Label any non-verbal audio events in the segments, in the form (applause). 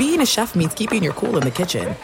being a chef means keeping your cool in the kitchen.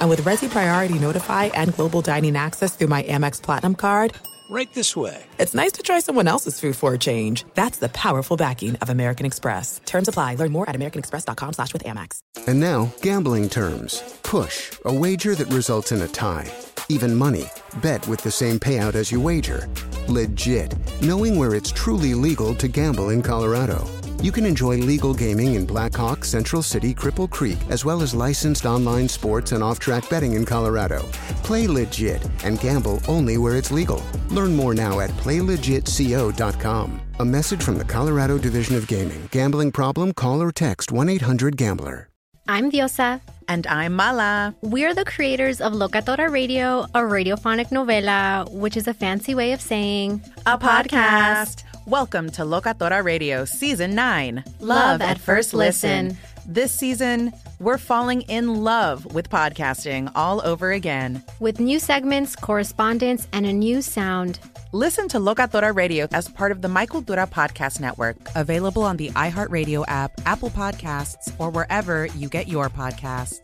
And with Resy Priority Notify and Global Dining Access through my Amex Platinum card, Right this way. it's nice to try someone else's food for a change. That's the powerful backing of American Express. Terms apply. Learn more at americanexpress.com slash with Amex. And now, gambling terms. Push, a wager that results in a tie. Even money, bet with the same payout as you wager. Legit, knowing where it's truly legal to gamble in Colorado. You can enjoy legal gaming in Black Hawk, Central City, Cripple Creek, as well as licensed online sports and off track betting in Colorado. Play legit and gamble only where it's legal. Learn more now at playlegitco.com. A message from the Colorado Division of Gaming. Gambling problem? Call or text 1 800 Gambler. I'm Diosa. And I'm Mala. We're the creators of Locatora Radio, a radiophonic novela, which is a fancy way of saying A podcast. Welcome to Locatora Radio Season 9 Love at First Listen. This season, we're falling in love with podcasting all over again. with new segments, correspondence, and a new sound. Listen to Locatora Radio as part of the My Cultura Podcast Network, available on the iHeartRadio app, Apple Podcasts, or wherever you get your podcasts.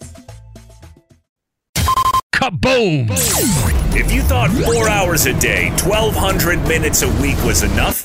Kaboom! If you thought four hours a day, 1,200 minutes a week was enough,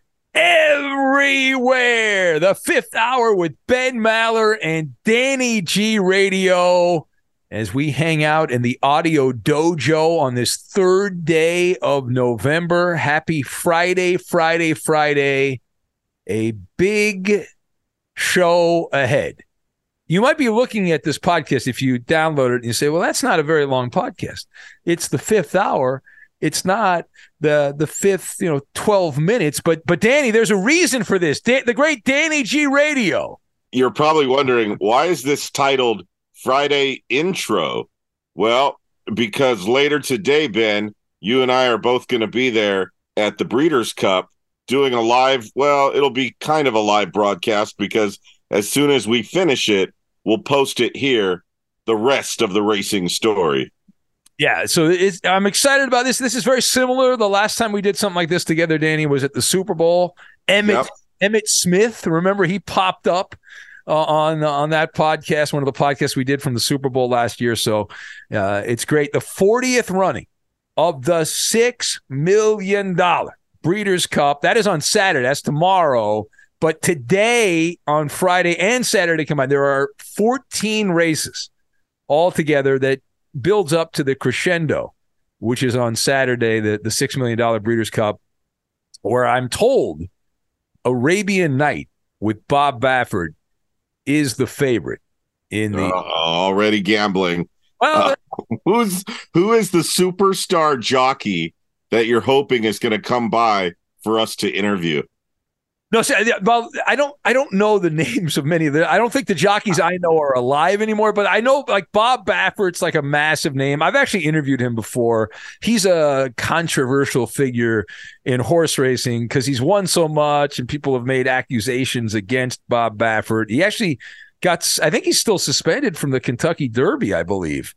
everywhere. The fifth hour with Ben Maller and Danny G Radio as we hang out in the audio dojo on this third day of November. Happy Friday, Friday, Friday. A big show ahead. You might be looking at this podcast if you download it and you say, well, that's not a very long podcast. It's the fifth hour. It's not the the fifth, you know, 12 minutes. But but Danny, there's a reason for this. Da- the great Danny G Radio. You're probably wondering why is this titled Friday Intro? Well, because later today, Ben, you and I are both going to be there at the Breeders' Cup doing a live. Well, it'll be kind of a live broadcast because as soon as we finish it, we'll post it here. The rest of the racing story. Yeah, so it's, I'm excited about this. This is very similar. The last time we did something like this together, Danny, was at the Super Bowl. Emmitt Yep. Emmitt Smith, remember he popped up uh, on on that podcast, one of the podcasts we did from the Super Bowl last year. So uh, it's great. The 40th running of the six million dollar Breeders' Cup that is on Saturday. That's tomorrow. But today, on Friday and Saturday combined, there are 14 races altogether that builds up to the crescendo, which is on Saturday, the, the $6 million Breeders' Cup, where I'm told Arabian Knight with Bob Baffert is the favorite in the. Uh, already gambling. well, uh, Who's who is the superstar jockey that you're hoping is going to come by for us to interview? No, yeah, well, I don't. I don't know the (laughs) names of many of the. I don't think the jockeys I know are alive anymore. But I know like Bob Baffert's like a massive name. I've actually interviewed him before. He's a controversial figure in horse racing because he's won so much, and people have made accusations against Bob Baffert. He actually got. I think he's still suspended from the Kentucky Derby, I believe,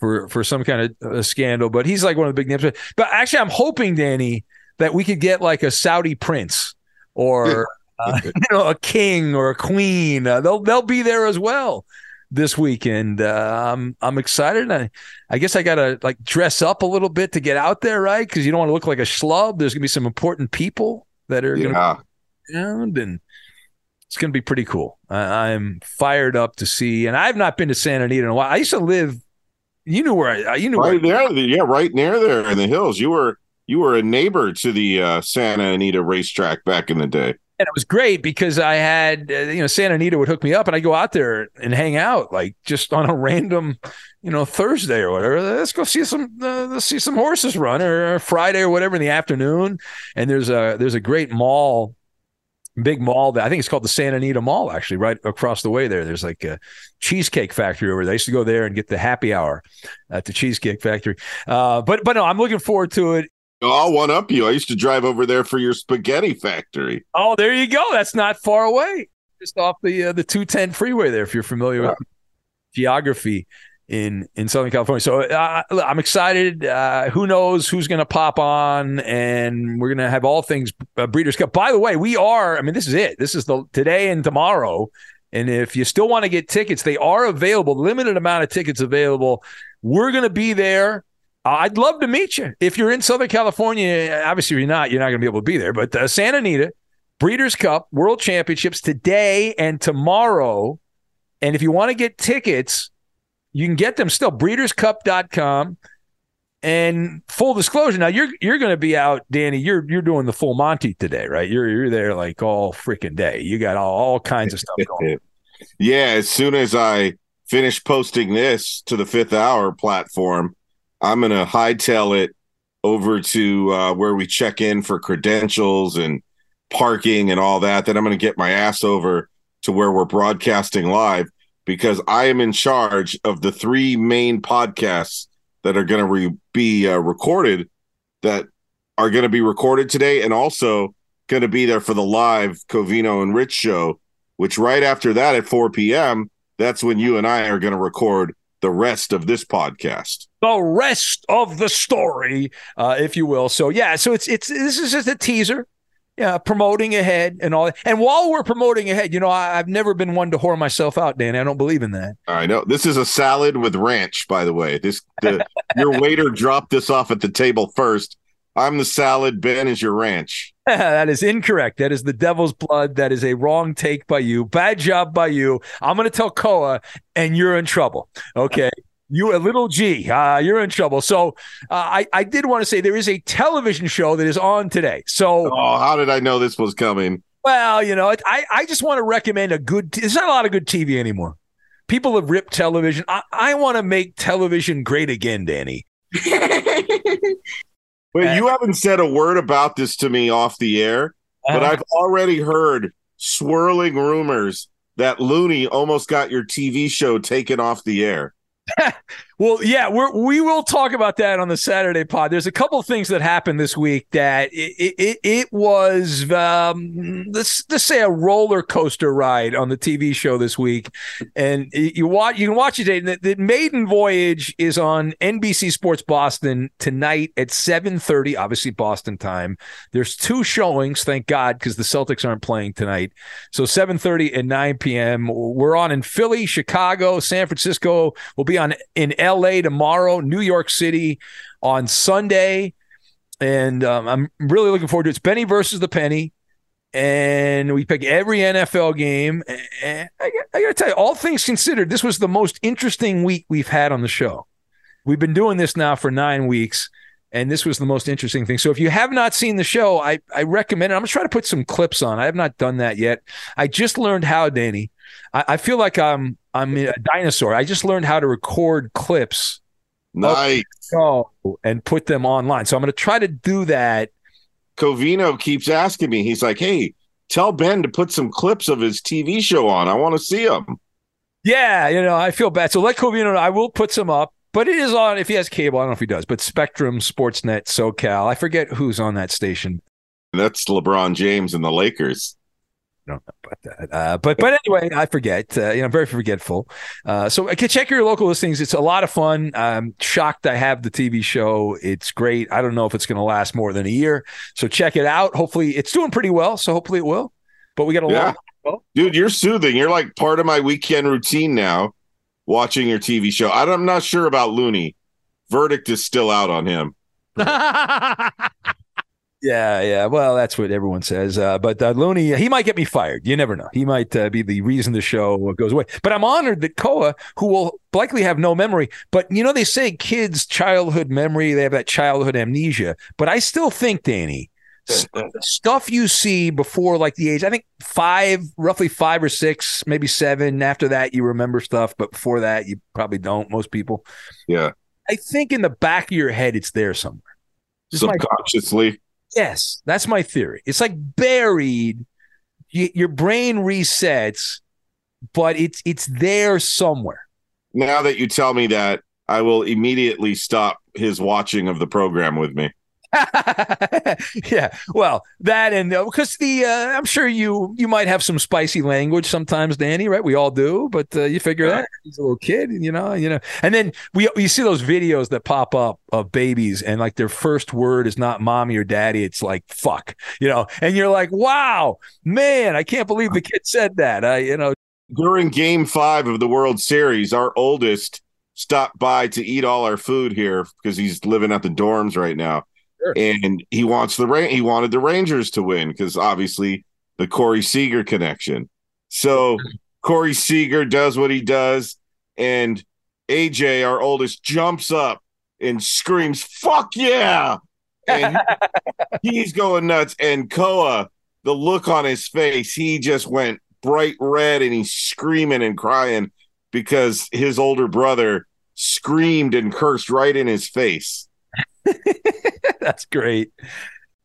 for for some kind of uh, scandal. But he's like one of the big names. But actually, I'm hoping Danny that we could get like a Saudi prince or uh, (laughs) you know a king or a queen. Uh, they'll they'll be there as well this weekend. Uh, I'm I'm excited. I I guess I gotta like dress up a little bit to get out there, right? Because you don't want to look like a schlub. There's gonna be some important people that are gonna Yeah, be around, and it's gonna be pretty cool. I, I'm fired up to see. And I've not been to Santa Anita in a while. I used to live. You knew where I. You knew where right there. Yeah, right near there in the hills. You were you were a neighbor to the uh, Santa Anita racetrack back in the day. and it was great because I had uh, you know Santa Anita would hook me up and I'd go out there and hang out like just on a random you know Thursday or whatever. Let's go see some uh, let's see some horses run or, Friday or whatever in the afternoon. And there's a there's a great mall big mall that I think it's called the Santa Anita Mall, actually, right across the way there. There's like a cheesecake factory over there. I used to go there and get the happy hour at the Cheesecake Factory. Uh, but but no, I'm looking forward to it. I'll one up you. I used to drive over there for your spaghetti factory. Oh, there you go. That's not far away. Just off the uh, the 210 freeway there, if you're familiar yeah. with geography in in Southern California. So uh, I'm excited. Uh, who knows who's going to pop on, and we're going to have all things uh, Breeders' Cup. By the way, we are. I mean, this is it. This is the today and tomorrow. And if you still want to get tickets, they are available. Limited amount of tickets available. We're going to be there. I'd love to meet you. If you're in Southern California, obviously you're not. You're not going to be able to be there. But uh, Santa Anita Breeders' Cup World Championships today and tomorrow. And if you want to get tickets, you can get them still breederscup.com. And full disclosure, now you're you're going to be out, Danny. You're you're doing the full Monty today, right? You're you're there like all freaking day. You got all, all kinds of stuff going. yeah, as soon as I finish posting this to the Fifth Hour platform, I'm going to hightail it over to uh, where we check in for credentials and parking and all that. Then I'm going to get my ass over to where we're broadcasting live because I am in charge of the three main podcasts that are going to re- be uh, recorded that are going to be recorded today and also going to be there for the live Covino and Rich show, which right after that at 4 p.m., that's when you and I are going to record the rest of this podcast. The rest of the story, uh, if you will. So yeah, so it's it's this is just a teaser yeah, promoting ahead and all that. And while we're promoting ahead, you know, I, have never been one to whore myself out, Dan. I don't believe in that. I know. This is a salad with ranch, by the way. This the, your waiter dropped this off at the table first. I'm the salad. Ben is your ranch. (laughs) that is incorrect. That is the devil's blood. That is a wrong take by you. Bad job by you. I'm going to tell Koa, and you're in trouble. Okay you a little G, uh, you're in trouble. So uh, I, I did want to say there is a television show that is on today. So oh, how did I know this was coming? Well, you know, I, I just want to recommend a good. T- there's not a lot of good TV anymore. People have ripped television. I, I want to make television great again, Danny. (laughs) well, you haven't said a word about this to me off the air, but uh-huh. I've already heard swirling rumors that Looney almost got your TV show taken off the air. (laughs) well, yeah, we're, we will talk about that on the Saturday pod. There's a couple of things that happened this week that it it, it was um, let's let's say a roller coaster ride on the TV show this week, and you watch you can watch it. The, the maiden voyage is on NBC Sports Boston tonight at 7:30, obviously Boston time. There's two showings, thank God, because the Celtics aren't playing tonight. So 7:30 and 9 p.m. We're on in Philly, Chicago, San Francisco. We'll be on in LA tomorrow, New York City on Sunday. And um, I'm really looking forward to it. It's Benny versus the Penny. And we pick every NFL game. And I, I got to tell you, all things considered, this was the most interesting week we've had on the show. We've been doing this now for nine weeks and this was the most interesting thing. So if you have not seen the show, I, I recommend it. I'm gonna try to put some clips on. I have not done that yet. I just learned how, Danny. I, I feel like I'm I'm a dinosaur. I just learned how to record clips. Nice. and put them online. So I'm gonna try to do that. Covino keeps asking me. He's like, "Hey, tell Ben to put some clips of his TV show on. I want to see them." Yeah, you know, I feel bad. So let Covino know. I will put some up. But it is on if he has cable. I don't know if he does, but Spectrum, Sportsnet, SoCal. I forget who's on that station. That's LeBron James and the Lakers. I don't know about that. Uh, but but anyway, I forget. Uh, you know, I'm very forgetful. Uh, so I can check your local listings. It's a lot of fun. I'm shocked I have the TV show. It's great. I don't know if it's going to last more than a year. So check it out. Hopefully, it's doing pretty well. So hopefully it will. But we got a yeah. lot. Dude, you're soothing. You're like part of my weekend routine now watching your TV show. I'm not sure about Looney. Verdict is still out on him. (laughs) yeah, yeah. Well, that's what everyone says. Uh, but uh, Looney, he might get me fired. You never know. He might uh, be the reason the show goes away. But I'm honored that Koa, who will likely have no memory, but you know they say kids' childhood memory, they have that childhood amnesia. But I still think, Danny, stuff you see before like the age i think five roughly five or six maybe seven after that you remember stuff but before that you probably don't most people yeah i think in the back of your head it's there somewhere subconsciously yes that's my theory it's like buried you, your brain resets, but it's it's there somewhere. Now that you tell me that, I will immediately stop his watching of the program with me. (laughs) yeah, well, that and because uh, the uh, I'm sure you you might have some spicy language sometimes, Danny. Right? We all do, but uh, you figure that he's a little kid, you know, you know. And then we you see those videos that pop up of babies, and like their first word is not mommy or daddy; it's like fuck, you know. And you're like, wow, man, I can't believe the kid said that. I, you know, during Game Five of the World Series, our oldest stopped by to eat all our food here because he's living at the dorms right now Sure. And he wants the he wanted the Rangers to win because obviously the Corey Seager connection. So (laughs) Corey Seager does what he does, and AJ, our oldest, jumps up and screams, "Fuck yeah!" And (laughs) he's going nuts. And Koa, the look on his face, he just went bright red and he's screaming and crying because his older brother screamed and cursed right in his face. (laughs) That's great.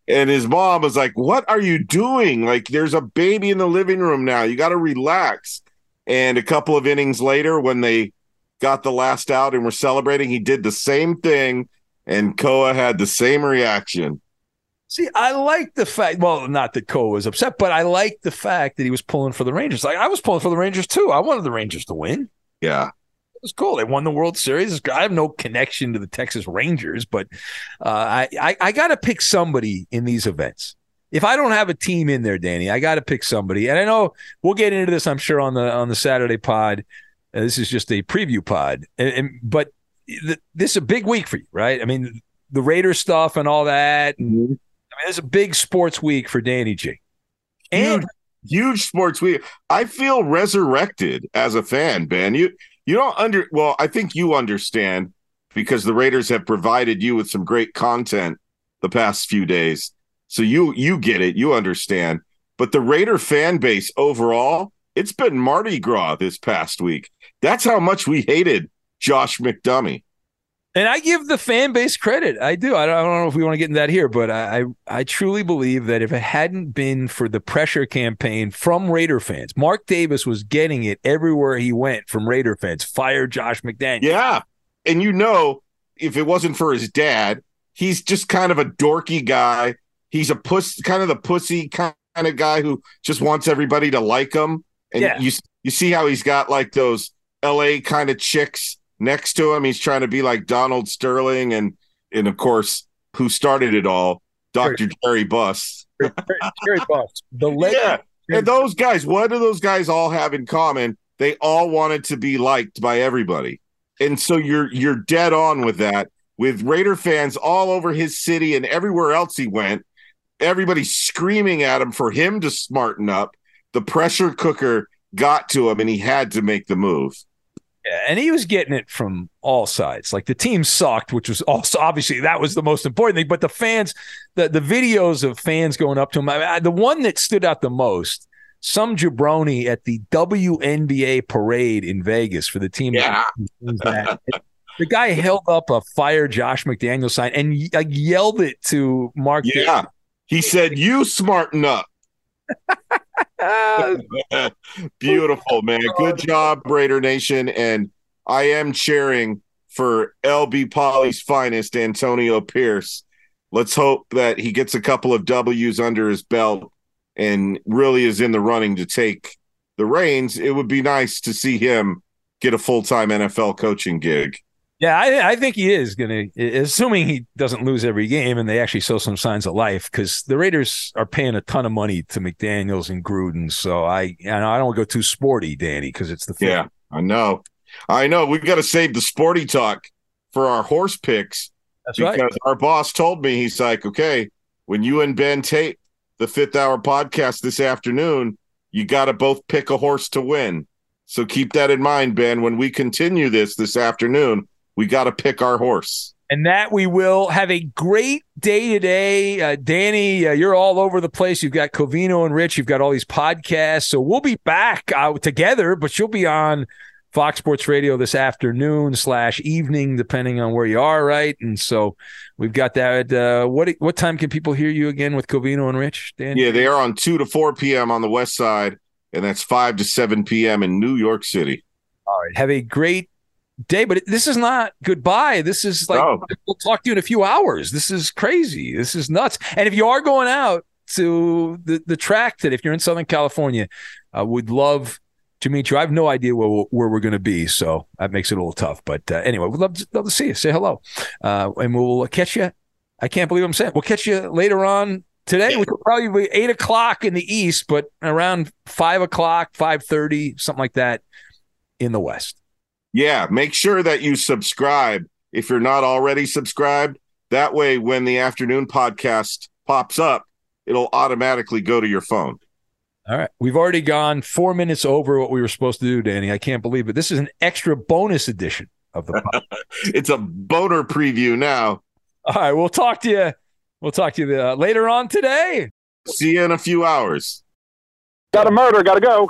And his mom was like, What are you doing? Like, there's a baby in the living room now. You got to relax. And a couple of innings later, when they got the last out and were celebrating, he did the same thing. And Koa had the same reaction. See, I like the fact, well, not that Koa was upset, but I like the fact that he was pulling for the Rangers. Like, I was pulling for the Rangers too. I wanted the Rangers to win. Yeah was cool. They won the World Series. I have no connection to the Texas Rangers, but uh, I, I, I got to pick somebody in these events. If I don't have a team in there, Danny, I got to pick somebody. And I know we'll get into this. I'm sure on the on the Saturday pod. Uh, this is just a preview pod, and, and but th- this is a big week for you, right? I mean, the Raiders stuff and all that. And, mm-hmm. I mean, it's a big sports week for Danny G. And huge, huge sports week. I feel resurrected as a fan, Ben. You you don't under well, I think you understand because the Raiders have provided you with some great content the past few days. So you you get it, you understand. But the Raider fan base overall, it's been Mardi Gras this past week. That's how much we hated Josh McDummy. And I give the fan base credit. I do. I don't, I don't know if we want to get into that here, but I, I truly believe that if it hadn't been for the pressure campaign from Raider fans, Mark Davis was getting it everywhere he went from Raider fans. Fire Josh McDaniel. Yeah, and you know, if it wasn't for his dad, he's just kind of a dorky guy. He's a puss, kind of the pussy kind of guy who just wants everybody to like him. And yeah. you you see how he's got like those L.A. kind of chicks next to him. He's trying to be like Donald Sterling and and of course who started it all, Dr. Jerry Buss. Jerry Buss. The (laughs) legend. Yeah. And those guys, what do those guys all have in common? They all wanted to be liked by everybody. And so you're you're dead on with that. With Raider fans all over his city and everywhere else he went, everybody screaming at him for him to smarten up. The pressure cooker got to him and he had to make the move. Yeah, and he was getting it from all sides. Like the team sucked, which was also obviously that was the most important thing. But the fans, the the videos of fans going up to him, I mean, the one that stood out the most, some jabroni at the WNBA parade in Vegas for the team. Yeah. the guy (laughs) held up a fire Josh McDaniel sign and like, yelled it to Mark. Yeah, Davis. he said, "You smarten up." (laughs) Ah. (laughs) Beautiful, man. Good job, Raider Nation. And I am cheering for LB Poly's finest, Antonio Pierce. Let's hope that he gets a couple of W's under his belt and really is in the running to take the reins. It would be nice to see him get a full time NFL coaching gig. Yeah, I, I think he is going to, assuming he doesn't lose every game and they actually show some signs of life, because the Raiders are paying a ton of money to McDaniels and Gruden. So I, I don't go too sporty, Danny, because it's the yeah, I know, I know. We've got to save the sporty talk for our horse picks. That's because right. our boss told me he's like, okay, when you and Ben tape the fifth hour podcast this afternoon, you got to both pick a horse to win. So keep that in mind, Ben. When we continue this this afternoon we got to pick our horse. And that we will have a great day today. Uh, Danny, uh, you're all over the place. You've got Covino and Rich. You've got all these podcasts. So we'll be back out together, but you'll be on Fox Sports Radio this afternoon slash evening, depending on where you are, right? And so we've got that. Uh, what what time can people hear you again with Covino and Rich? Dan? Yeah, they are on two to four p.m. on the west side, and that's five to seven p.m. in New York City. All right. Have a great day, but this is not goodbye. This is like No. we'll talk to you in a few hours. This is crazy. This is nuts. And if you are going out to the the track that if you're in Southern California, uh, would love to meet you. I have no idea where we'll- where we're going to be, so that makes it a little tough. But uh, anyway, we'd love to, love to see you. Say hello, uh, and we'll catch you. I can't believe I'm saying we'll catch you later on today, which will probably be eight o'clock in the east, but around five o'clock, five thirty, something like that in the west. Yeah, make sure that you subscribe if you're not already subscribed. That way, when the afternoon podcast pops up, it'll automatically go to your phone. All right. We've already gone four minutes over what we were supposed to do, Danny. I can't believe it. This is an extra bonus edition of the podcast. (laughs) It's a boner preview now. All right. We'll talk to you. We'll talk to you uh, later on today. See you in a few hours. Got a murder, gotta go.